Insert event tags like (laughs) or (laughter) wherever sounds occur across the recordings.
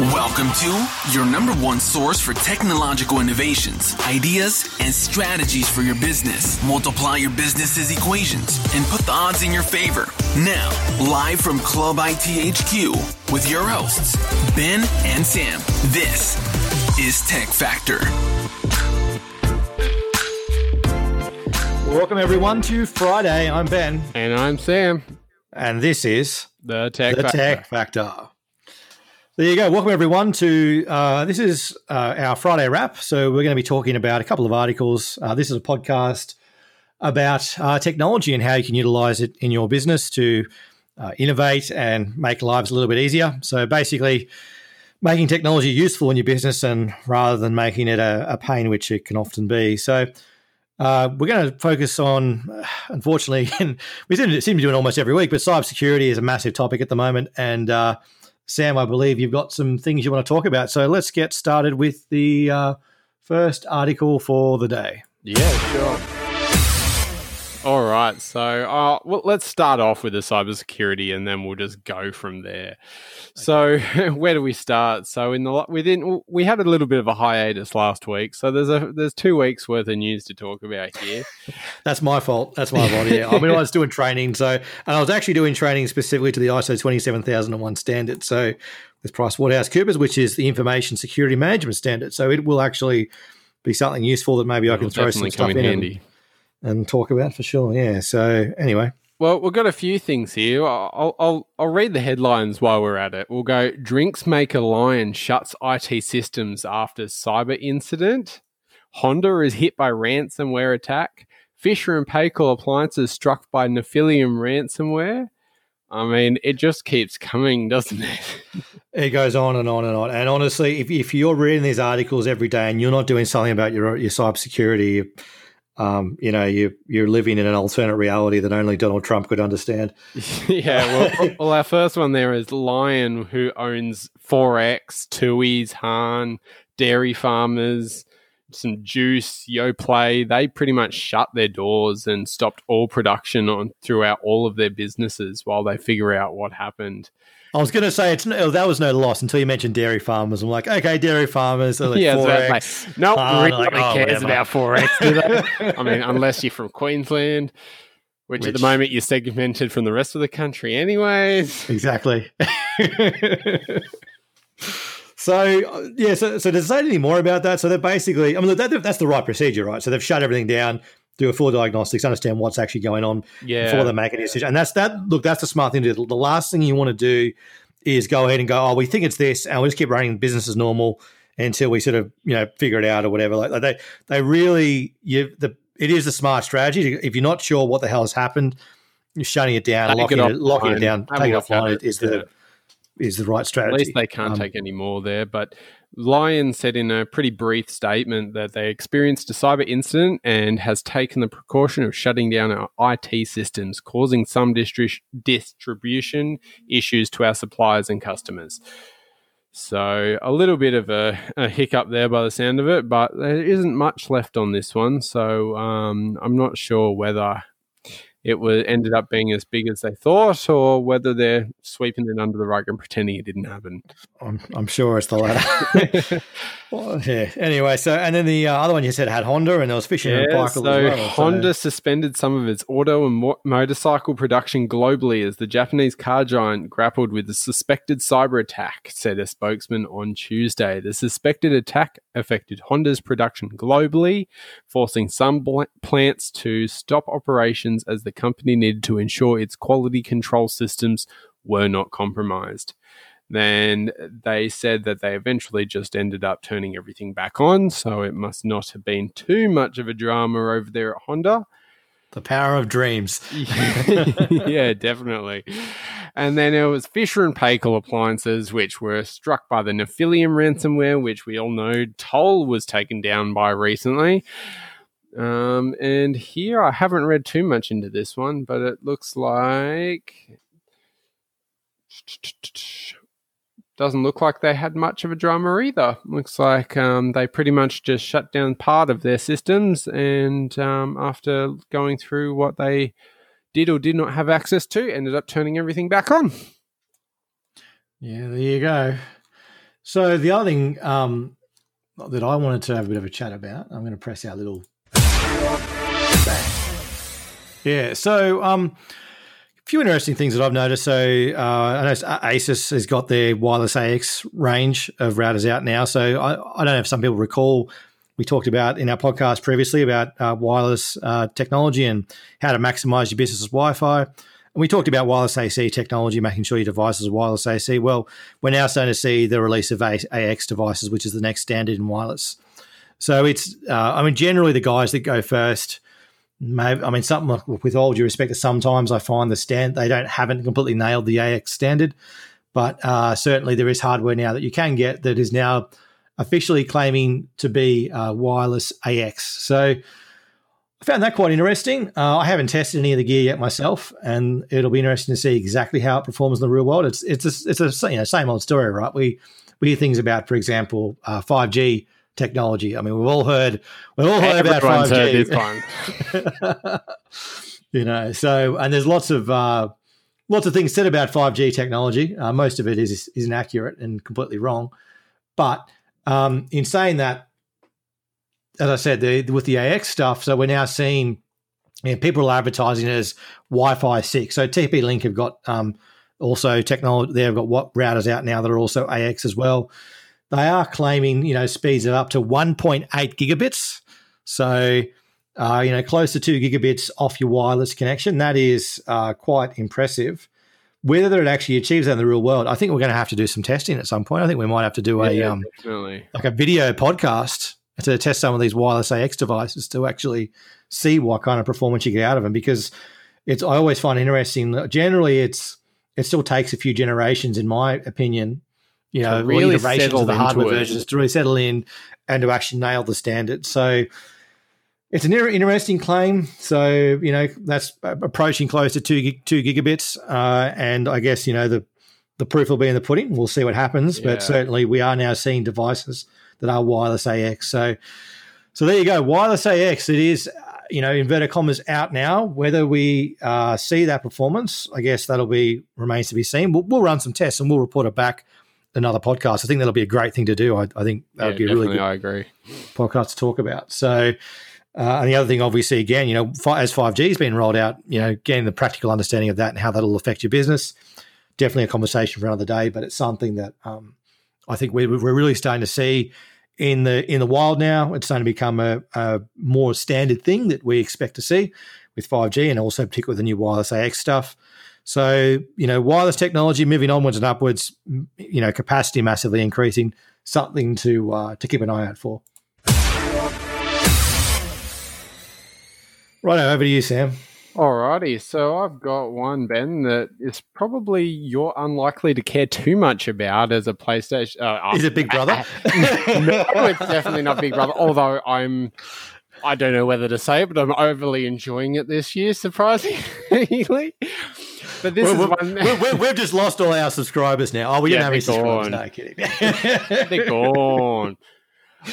Welcome to your number one source for technological innovations, ideas, and strategies for your business. Multiply your business's equations and put the odds in your favor. Now, live from Club ITHQ with your hosts, Ben and Sam. This is Tech Factor. Welcome everyone to Friday. I'm Ben, And I'm Sam, and this is the Tech the Factor. Tech Factor. There you go. Welcome everyone to uh, this is uh, our Friday wrap. So we're going to be talking about a couple of articles. Uh, this is a podcast about uh, technology and how you can utilize it in your business to uh, innovate and make lives a little bit easier. So basically, making technology useful in your business and rather than making it a, a pain, which it can often be. So. Uh, we're going to focus on, (sighs) unfortunately, (laughs) and we seem to, seem to do it almost every week, but cybersecurity is a massive topic at the moment. And uh, Sam, I believe you've got some things you want to talk about. So let's get started with the uh, first article for the day. Yeah, sure. All right, so uh, well, let's start off with the cybersecurity, and then we'll just go from there. So, (laughs) where do we start? So, in the within we had a little bit of a hiatus last week, so there's a there's two weeks worth of news to talk about here. (laughs) That's my fault. That's my fault. Yeah, I mean, I was doing training, so and I was actually doing training specifically to the ISO twenty seven thousand and one standard. So with Coopers, which is the information security management standard. So it will actually be something useful that maybe I can throw some stuff in, in and, handy. And talk about for sure. Yeah. So anyway, Well, we've got a few things here. I'll, I'll, I'll read the headlines while we're at it. We'll go Drinks Maker Lion shuts IT systems after cyber incident. Honda is hit by ransomware attack. Fisher and Paykel appliances struck by Nefilim ransomware. I mean, it just keeps coming, doesn't it? (laughs) It goes on and on and on. And honestly, if, if you're reading these articles every day and you're not doing something about your your cybersecurity, um, you know, you you're living in an alternate reality that only Donald Trump could understand. (laughs) yeah, well, well, our first one there is Lion, who owns XXXX, Tooheys, Hahn, Dairy Farmers, some Juice, Yoplait. They pretty much shut their doors and stopped all production on throughout all of their businesses while they figure out what happened. I was going to say it's no, oh, that was no loss until you mentioned dairy farmers. I'm like, okay, dairy farmers. Like yeah, it's about, XXXX. like, no, Hahn, nobody like, oh, cares whatever. about XXXX, do they? (laughs) I mean, unless you're from Queensland, which, at the moment you're segmented from the rest of the country, anyways. Exactly. (laughs) so yeah, so so to say anything more about that, so they're basically, I mean, that, that's the right procedure, right? So they've shut everything down, do a full diagnostics, understand what's actually going on Yeah. before they make a decision, and that's that. Look, that's the smart thing to do. The last thing you want to do is go ahead and go, oh, we think it's this, and we just keep running business as normal until we sort of you know figure it out or whatever. Like, like they they really you the it is a smart strategy. If you're not sure what the hell has happened, you're shutting it down, locking it it, locking it down, taking it offline is the is the right strategy. At least they can't Um, take any more there. But Lion said in a pretty brief statement that they experienced a cyber incident and has taken the precaution of shutting down our IT systems, causing some distri- distribution issues to our suppliers and customers. So a little bit of a, a hiccup there by the sound of it, but there isn't much left on this one. So um, I'm not sure whether it was ended up being as big as they thought, or whether they're sweeping it under the rug and pretending it didn't happen. I'm, I'm sure it's the latter. (laughs) Well, yeah. Anyway, so and then the uh, other one you said had Honda, and there was Fisher and Yeah, Paykel so well. Honda suspended some of its auto and mo- motorcycle production globally as the Japanese car giant grappled with the suspected cyber attack, said a spokesman on Tuesday. The suspected attack affected Honda's production globally, forcing some bl- plants to stop operations as the company needed to ensure its quality control systems were not compromised. Then they said that they eventually just ended up turning everything back on, so it must not have been too much of a drama over there at Honda. the power of dreams. (laughs) (laughs) yeah, definitely. And then it was Fisher and Paykel appliances, which were struck by the Nefilim ransomware, which we all know Toll was taken down by recently. Um, and here I haven't read too much into this one, but it looks like doesn't look like they had much of a drama either. Looks like um, they pretty much just shut down part of their systems, and um, after going through what they did or did not have access to, ended up turning everything back on. Yeah, there you go. So the other thing um, that I wanted to have a bit of a chat about, I'm going to press our little. Yeah. So um, a few interesting things that I've noticed. So uh, I know Asus has got their wireless AX range of routers out now. So I, I don't know if some people recall we talked about in our podcast previously about uh, wireless uh, technology and how to maximize your business's Wi-Fi. And we talked about wireless AC technology, making sure your devices are wireless AC. Well, we're now starting to see the release of AX devices, which is the next standard in wireless. So it's, uh, I mean, generally the guys that go first, may, I mean, something with all due respect, sometimes I find the stand they don't haven't completely nailed the AX standard, but uh, certainly there is hardware now that you can get that is now officially claiming to be uh, wireless AX. So I found that quite interesting. Uh, I haven't tested any of the gear yet myself, and it'll be interesting to see exactly how it performs in the real world. It's it's a, it's a you know same old story, right? We we hear things about, for example, uh, five G technology. I mean, we've all heard we've all heard Everyone's about five G. (laughs) you know, so and there's lots of uh, lots of things said about five G technology. Uh, most of it is is inaccurate and completely wrong. But um, in saying that, as I said, the, with the AX stuff, so we're now seeing you know, people are advertising it as Wi-Fi six. So TP Link have got um, also technology. They've got what routers out now that are also AX as well. They are claiming you know speeds of up to 1.8 gigabits. So uh, you know close to two gigabits off your wireless connection. That is uh, quite impressive. Whether it actually achieves that in the real world, I think we're going to have to do some testing at some point. I think we might have to do a yeah, um, like a video podcast to test some of these wireless AX devices to actually see what kind of performance you get out of them. Because it's I always find interesting. Generally, it's it still takes a few generations, in my opinion. You know, really iterations of the hardware versions to really settle in and to actually nail the standard. So it's an interesting claim. So you know that's approaching close to two two gigabits, uh, and I guess you know the the proof will be in the pudding. We'll see what happens, yeah. but certainly we are now seeing devices that are wireless AX. So, so there you go, wireless AX. It is, you know, inverted commas out now. Whether we uh, see that performance, I guess that'll be remains to be seen. We'll, we'll, run some tests and we'll report it back. Another podcast. I think that'll be a great thing to do. I, I think that would yeah, be a really good. I agree. Podcast to talk about. So. Uh, and the other thing, obviously, again, you know, as 5G has been rolled out, you know, getting the practical understanding of that and how that'll affect your business, definitely a conversation for another day. But it's something that um, I think we're, we're really starting to see in the in the wild now. It's starting to become a, a more standard thing that we expect to see with 5G and also particularly with the new wireless AX stuff. So, you know, wireless technology moving onwards and upwards, you know, capacity massively increasing, something to uh, to keep an eye out for. Right, over to you, Sam. Alrighty, so I've got one, Ben, that is probably you're unlikely to care too much about as a PlayStation. Uh, is it Big Brother? (laughs) no, it's definitely not Big Brother. Although I'm, I don't know whether to say it, but I'm overly enjoying it this year, surprisingly. But this we're, is one. We're, we've just lost all our subscribers now. Oh, we didn't have any subscribers. No, kidding. (laughs) they're gone.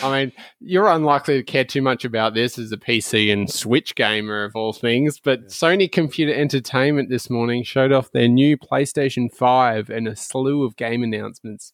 I mean, you're unlikely to care too much about this as a PC and Switch gamer of all things, but yeah. Sony Computer Entertainment this morning showed off their new PlayStation 5 and a slew of game announcements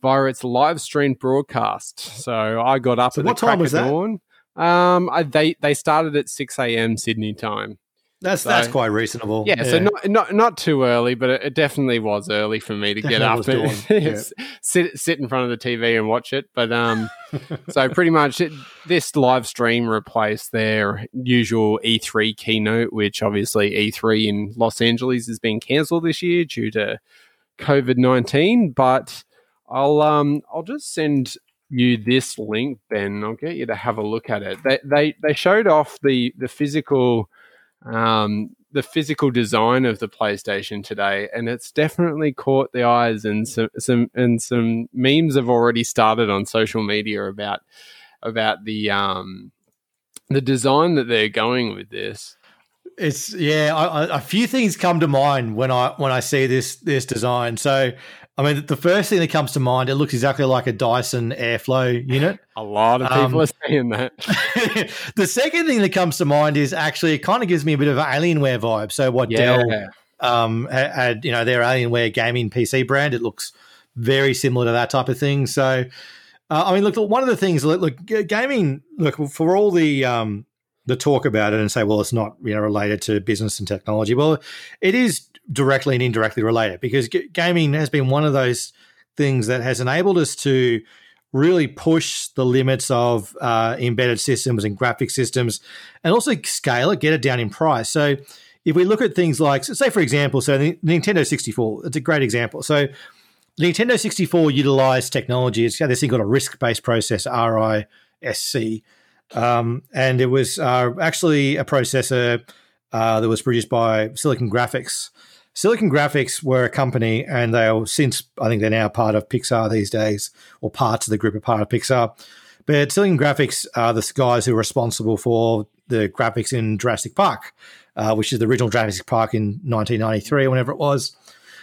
via its live stream broadcast. So I got up so at what the time was that? Dawn. Um, I, they they started at 6 a.m. Sydney time. That's so, that's quite reasonable. Yeah, yeah, so not not not too early, but it, it definitely was early for me to definitely (laughs) get up and yeah. (laughs) sit sit in front of the TV and watch it. But um, (laughs) so pretty much it, this live stream replaced their usual E3 keynote, which obviously E3 in Los Angeles has been cancelled this year due to COVID nineteen. But I'll um I'll just send you this link, Ben. I'll get you to have a look at it. They they they showed off the the physical um, the physical design of the PlayStation today, and it's definitely caught the eyes. And some some and some memes have already started on social media about about the um, the design that they're going with this. It's yeah, I, I, a few things come to mind when I when I see this this design. So I mean, the first thing that comes to mind, it looks exactly like a Dyson Airflow unit. (laughs) a lot of people um, are saying that. (laughs) the second thing that comes to mind is actually it kind of gives me a bit of an Alienware vibe. So what yeah. Dell um, had, you know, their Alienware gaming PC brand, it looks very similar to that type of thing. So, uh, I mean, look, one of the things, look, look gaming, look for all the um, the talk about it and say, well, it's not you know related to business and technology. Well, it is directly and indirectly related because g- gaming has been one of those things that has enabled us to really push the limits of uh, embedded systems and graphic systems and also scale it, get it down in price. So if we look at things like, say, for example, so the Nintendo 64, it's a great example. So Nintendo 64 utilized technology. It's got this thing called a risk based processor, RISC. Um, and it was uh, actually a processor uh, that was produced by Silicon Graphics. Silicon Graphics were a company, and they are since I think they're now part of Pixar these days, or parts of the group are part of Pixar. But Silicon Graphics are the guys who are responsible for the graphics in Jurassic Park, uh, which is the original Jurassic Park in 1993 or whenever it was.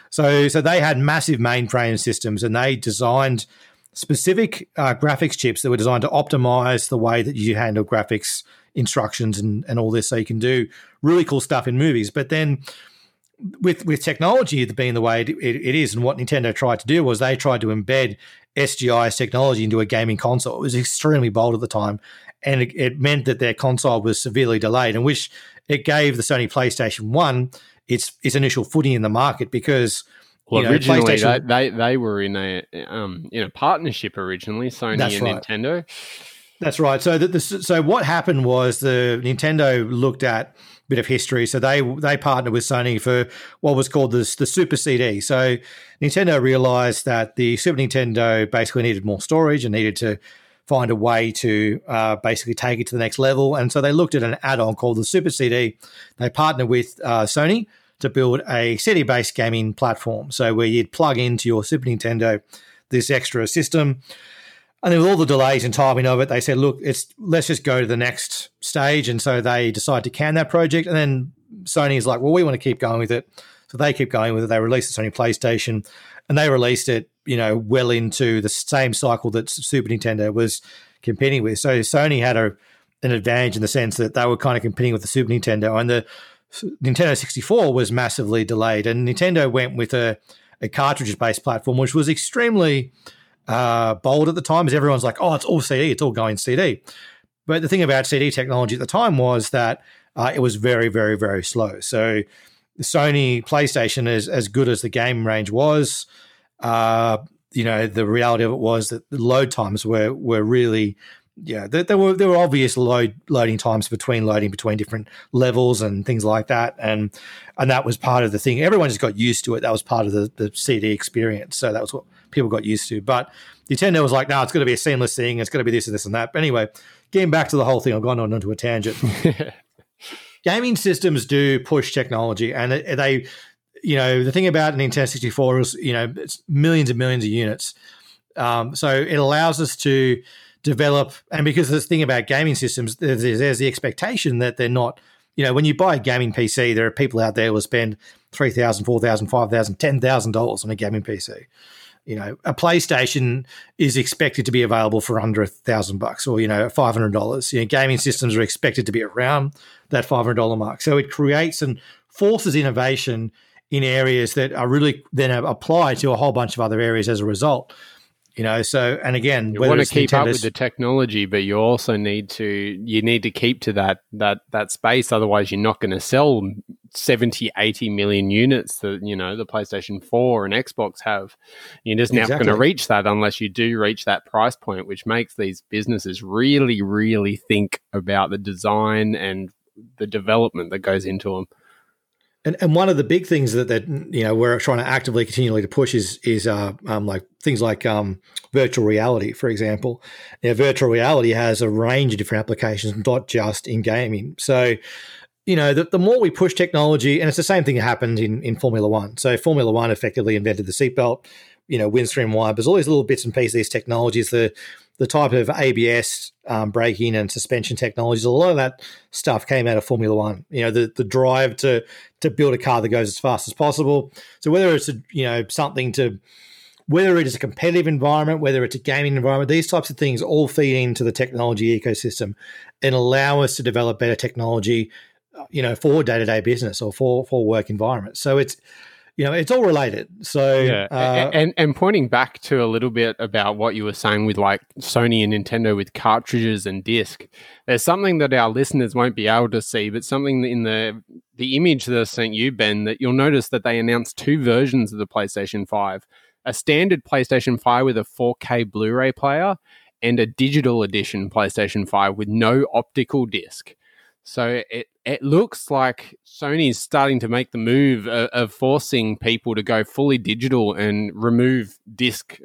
So, so they had massive mainframe systems, and they designed specific uh, graphics chips that were designed to optimize the way that you handle graphics instructions and, and all this, so you can do really cool stuff in movies. But then with with technology being the way it, it is, and what Nintendo tried to do was they tried to embed SGI's technology into a gaming console. It was extremely bold at the time, and it, it meant that their console was severely delayed, and which it gave the Sony PlayStation One its its initial footing in the market because. Well, you know, originally they, they, they were in a um, in a partnership originally, Sony and right. Nintendo. That's right. So the, the, so what happened was the Nintendo looked at a bit of history. So they they partnered with Sony for what was called the the Super CD. So Nintendo realized that the Super Nintendo basically needed more storage and needed to find a way to uh, basically take it to the next level. And so they looked at an add-on called the Super CD. They partnered with uh, Sony to build a CD based gaming platform. So where you'd plug into your Super Nintendo this extra system. And then with all the delays and timing of it, they said, look, it's let's just go to the next stage. And so they decide to can that project. And then Sony is like, well, we want to keep going with it. So they keep going with it. They released the Sony PlayStation and they released it, you know, well into the same cycle that Super Nintendo was competing with. So Sony had a an advantage in the sense that they were kind of competing with the Super Nintendo and the Nintendo 64 was massively delayed. And Nintendo went with a, a cartridge based platform, which was extremely uh, bold at the time, as everyone's like, oh, it's all CD, it's all going CD. But the thing about CD technology at the time was that uh, it was very, very, very slow. So the Sony PlayStation, as as good as the game range was, uh, you know, the reality of it was that the load times were were really yeah, there, there, were there were obvious load loading times between loading between different levels and things like that, and and that was part of the thing. Everyone just got used to it. That was part of the, the CD experience. So that was what people got used to. But Nintendo was like, no, it's going to be a seamless thing. It's going to be this and this and that. But anyway, getting back to the whole thing, I've gone on into a tangent. (laughs) Gaming systems do push technology, and they, you know, the thing about an Nintendo 64 is, you know, it's millions and millions of units. Um, so it allows us to develop, and because the thing about gaming systems, there's, there's the expectation that they're not you know, when you buy a gaming PC, there are people out there who will spend three thousand, four thousand, five thousand, ten thousand dollars on a gaming PC you know, a PlayStation is expected to be available for under a thousand bucks or, you know, five hundred dollars. You know, gaming systems are expected to be around that five hundred dollar mark. So it creates and forces innovation in areas that are really then applied to a whole bunch of other areas as a result. You know, so and again, you want to keep Nintendo's, up with the technology, but you also need to you need to keep to that that that space. Otherwise, you're not going to sell 70, 80 million units that you know the PlayStation Four and Xbox have. You're just exactly. not going to reach that unless you do reach that price point, which makes these businesses really, really think about the design and the development that goes into them. And, and one of the big things that, that you know we're trying to actively continually to push is is uh, um, like things like um, virtual reality, for example. Now, virtual reality has a range of different applications, not just in gaming. So, you know, the, the more we push technology, and it's the same thing that happened in, in Formula One. So, Formula One effectively invented the seatbelt, you know, Windstream wipers, all these little bits and pieces, these technologies, the the type of ABS um, braking and suspension technologies, a lot of that stuff came out of Formula One. You know, the the drive to to build a car that goes as fast as possible. So whether it's a, you know something to whether it is a competitive environment, whether it's a gaming environment, these types of things all feed into the technology ecosystem and allow us to develop better technology, you know, for day to day business or for for work environments. So it's you know, it's all related. So yeah, uh, and and pointing back to a little bit about what you were saying with like Sony and Nintendo with cartridges and disc. There's something that our listeners won't be able to see, but something in the the image that I sent you, Ben, that you'll notice that they announced two versions of the PlayStation Five: a standard PlayStation Five with a 4K Blu-ray player, and a digital edition PlayStation Five with no optical disc. So it it looks like Sony's starting to make the move of, of, forcing people to go fully digital and remove disc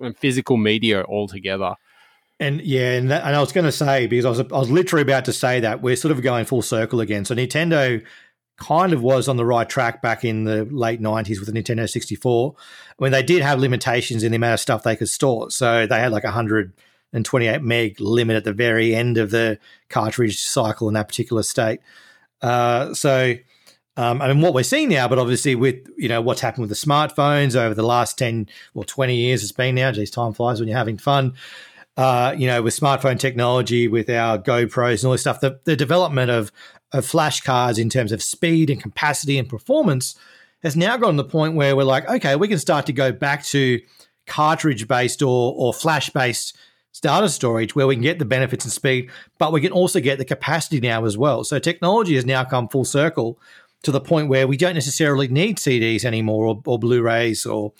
and physical media altogether. And yeah, and, that, and I was going to say because I was I was literally about to say that we're sort of going full circle again. So Nintendo kind of was on the right track back in the late 90s with the Nintendo 64 when they did have limitations in the amount of stuff they could store. So they had like 100 and 28 meg limit at the very end of the cartridge cycle in that particular state. Uh, so, um, I mean, what we're seeing now, but obviously with you know what's happened with the smartphones over the last 10 or 20 years, it's been now. Geez, time flies when you're having fun. Uh, you know, with smartphone technology, with our GoPros and all this stuff, the, the development of of flash cards in terms of speed and capacity and performance has now gotten to the point where we're like, okay, we can start to go back to cartridge based or or flash based data storage where we can get the benefits and speed, but we can also get the capacity now as well. So technology has now come full circle to the point where we don't necessarily need CDs anymore or, or Blu-rays or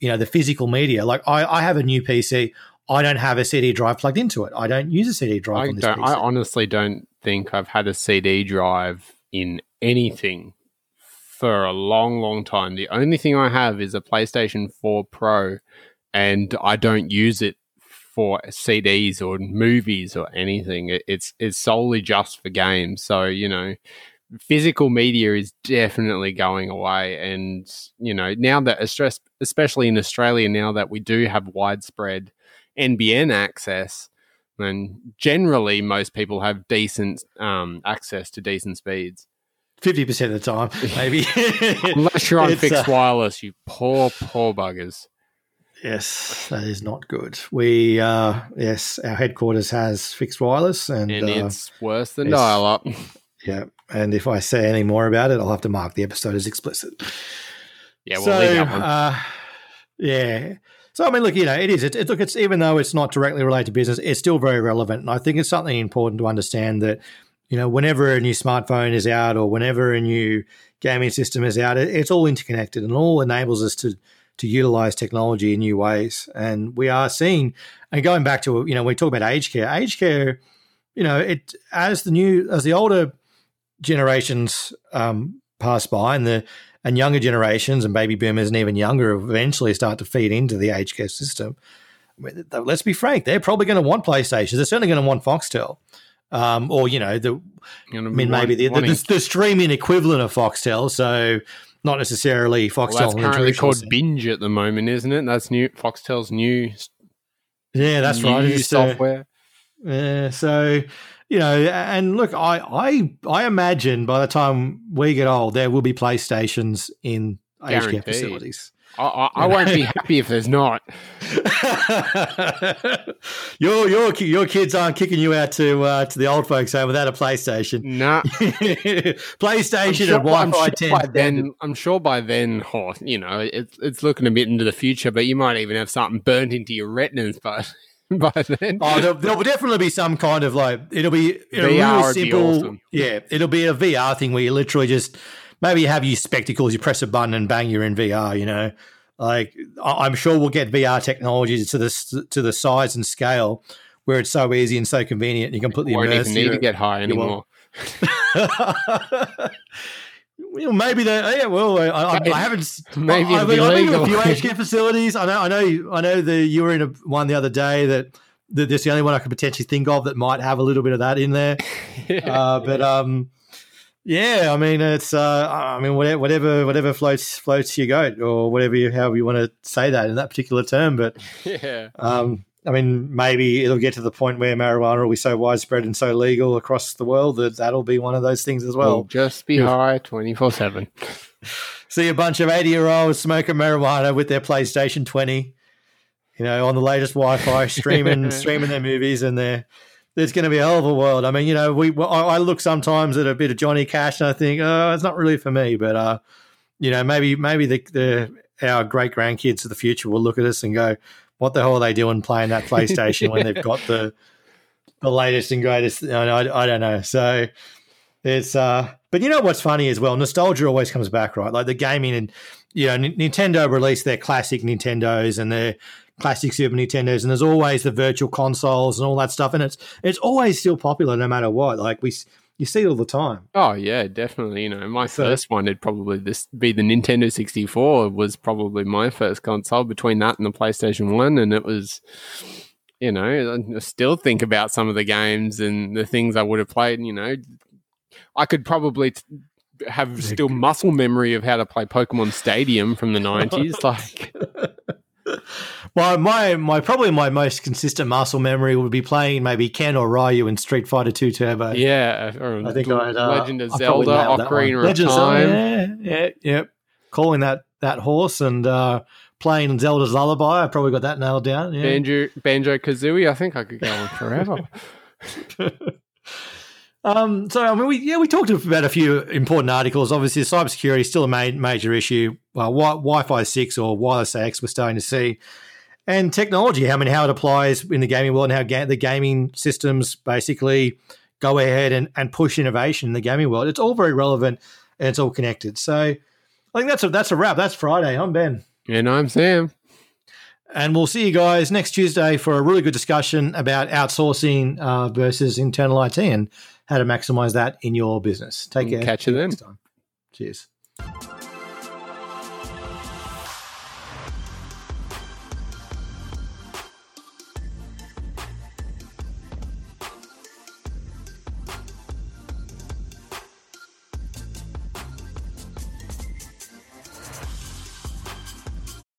you know the physical media. Like I, I have a new PC. I don't have a CD drive plugged into it. I don't use a CD drive I on this. I honestly don't think I've had a CD drive in anything for a long, long time. The only thing I have is a PlayStation 4 Pro, and I don't use it for CDs or movies or anything. It's it's solely just for games. So you know, physical media is definitely going away. And you know, now that especially in Australia, now that we do have widespread NBN access, then generally most people have decent um, access to decent speeds. Fifty percent of the time, (laughs) maybe. Unless you're on it's, fixed uh, wireless, you poor, poor buggers. Yes, that is not good. We uh, yes, our headquarters has fixed wireless, and, and uh, it's worse than dial up. (laughs) Yeah, and if I say any more about it, I'll have to mark the episode as explicit. Yeah, we'll so, leave that one. Uh, yeah. So I mean, look, you know, it is. It, it, look, it's even though it's not directly related to business, it's still very relevant, and I think it's something important to understand that you know, whenever a new smartphone is out or whenever a new gaming system is out, it, it's all interconnected and all enables us to to utilize technology in new ways. And we are seeing, and going back to, you know, we talk about aged care, aged care, you know, it as the new, as the older generations um, pass by and the, and younger generations and baby boomers and even younger eventually start to feed into the aged care system. Let's be frank, they're probably going to want PlayStation. They're certainly going to want Foxtel. Um, or you know the, I mean maybe the, the, the, streaming equivalent of Foxtel. So not necessarily Foxtel. Well, that's currently called Binge at the moment, isn't it? That's new Foxtel's new. Yeah, that's new right. New uh, software. Yeah, so you know, and look, I I I imagine by the time we get old, there will be PlayStations in aged care facilities. I, I, won't be happy if there's not. (laughs) your your your kids aren't kicking you out to uh, to the old folks home without a PlayStation. Nah, (laughs) PlayStation sure, and Wi-Fi sure 10. then, I'm sure by then, oh, you know, it's it's looking a bit into the future, but you might even have something burnt into your retinas. But (laughs) by then, oh, there'll, there'll, definitely be some kind of like it'll be it'll VR really simple. Awesome. Yeah, it'll be a VR thing where you literally just maybe you have your spectacles, you press a button and bang, you're in VR. You know, like I'm sure we'll get VR technology to the to the size and scale where it's so easy and so convenient. You can put the won't even need to get high anymore. (laughs) well, maybe they. Yeah, well, I, I, I haven't. (laughs) Maybe I, I've been a few aged (laughs) care facilities. I know. I know. I know. The you were in a, one the other day that. That this the only one I could potentially think of that might have a little bit of that in there, uh, but um, yeah, I mean it's uh, I mean whatever whatever whatever floats floats your goat or whatever you however you want to say that in that particular term. But (laughs) yeah, um, I mean maybe it'll get to the point where marijuana will be so widespread and so legal across the world that that'll be one of those things as well. We'll just be yeah. high twenty four seven. (laughs) See a bunch of eighty year olds smoking marijuana with their PlayStation twenty, you know, on the latest Wi-Fi, streaming (laughs) streaming their movies and their there's going to be a hell of a world. I mean, you know, we I, look sometimes at a bit of Johnny Cash and I think, oh, it's not really for me. But uh, you know, maybe maybe the, the our great grandkids of the future will look at us and go, "What the hell are they doing playing that (laughs) PlayStation when they've got the the latest and greatest?" I, I, I don't know. So it's uh, but you know what's funny as well? Nostalgia always comes back, right? Like the gaming and you know, N- Nintendo released their classic Nintendos and their classic Super Nintendos, and there's always the virtual consoles and all that stuff, and it's it's always still popular no matter what. Like we you see it all the time. Oh yeah, definitely. You know, my so, first one would probably this be the Nintendo 64 was probably my first console between that and the PlayStation 1 and it was you know, I still think about some of the games and the things I would have played, you know. I could probably t- have still muscle memory of how to play Pokemon Stadium from the (laughs) 90s like (laughs) my my my probably my most consistent muscle memory would be playing maybe Ken or Ryu in Street Fighter Two Turbo. Yeah, I think I had, uh, Legend of Zelda, Ocarina of Legend Time. Of yeah, yeah, yeah. Calling that that horse and uh, playing Zelda's Lullaby. I probably got that nailed down. Yeah. Banjo Banjo Kazooie. I think I could go on forever. (laughs) Um, so I mean, we yeah we talked about a few important articles. Obviously, cybersecurity is still a ma- major issue. Well, wi- fi six or wireless X, we're starting to see, and technology. How I mean, how it applies in the gaming world, and how ga- the gaming systems basically go ahead and, and push innovation in the gaming world. It's all very relevant and it's all connected. So I think that's a that's a wrap. That's Friday. I'm Ben. And I'm Sam. And we'll see you guys next Tuesday for a really good discussion about outsourcing uh, versus internal IT and how to maximize that in your business. Take care. Catch you then. Cheers.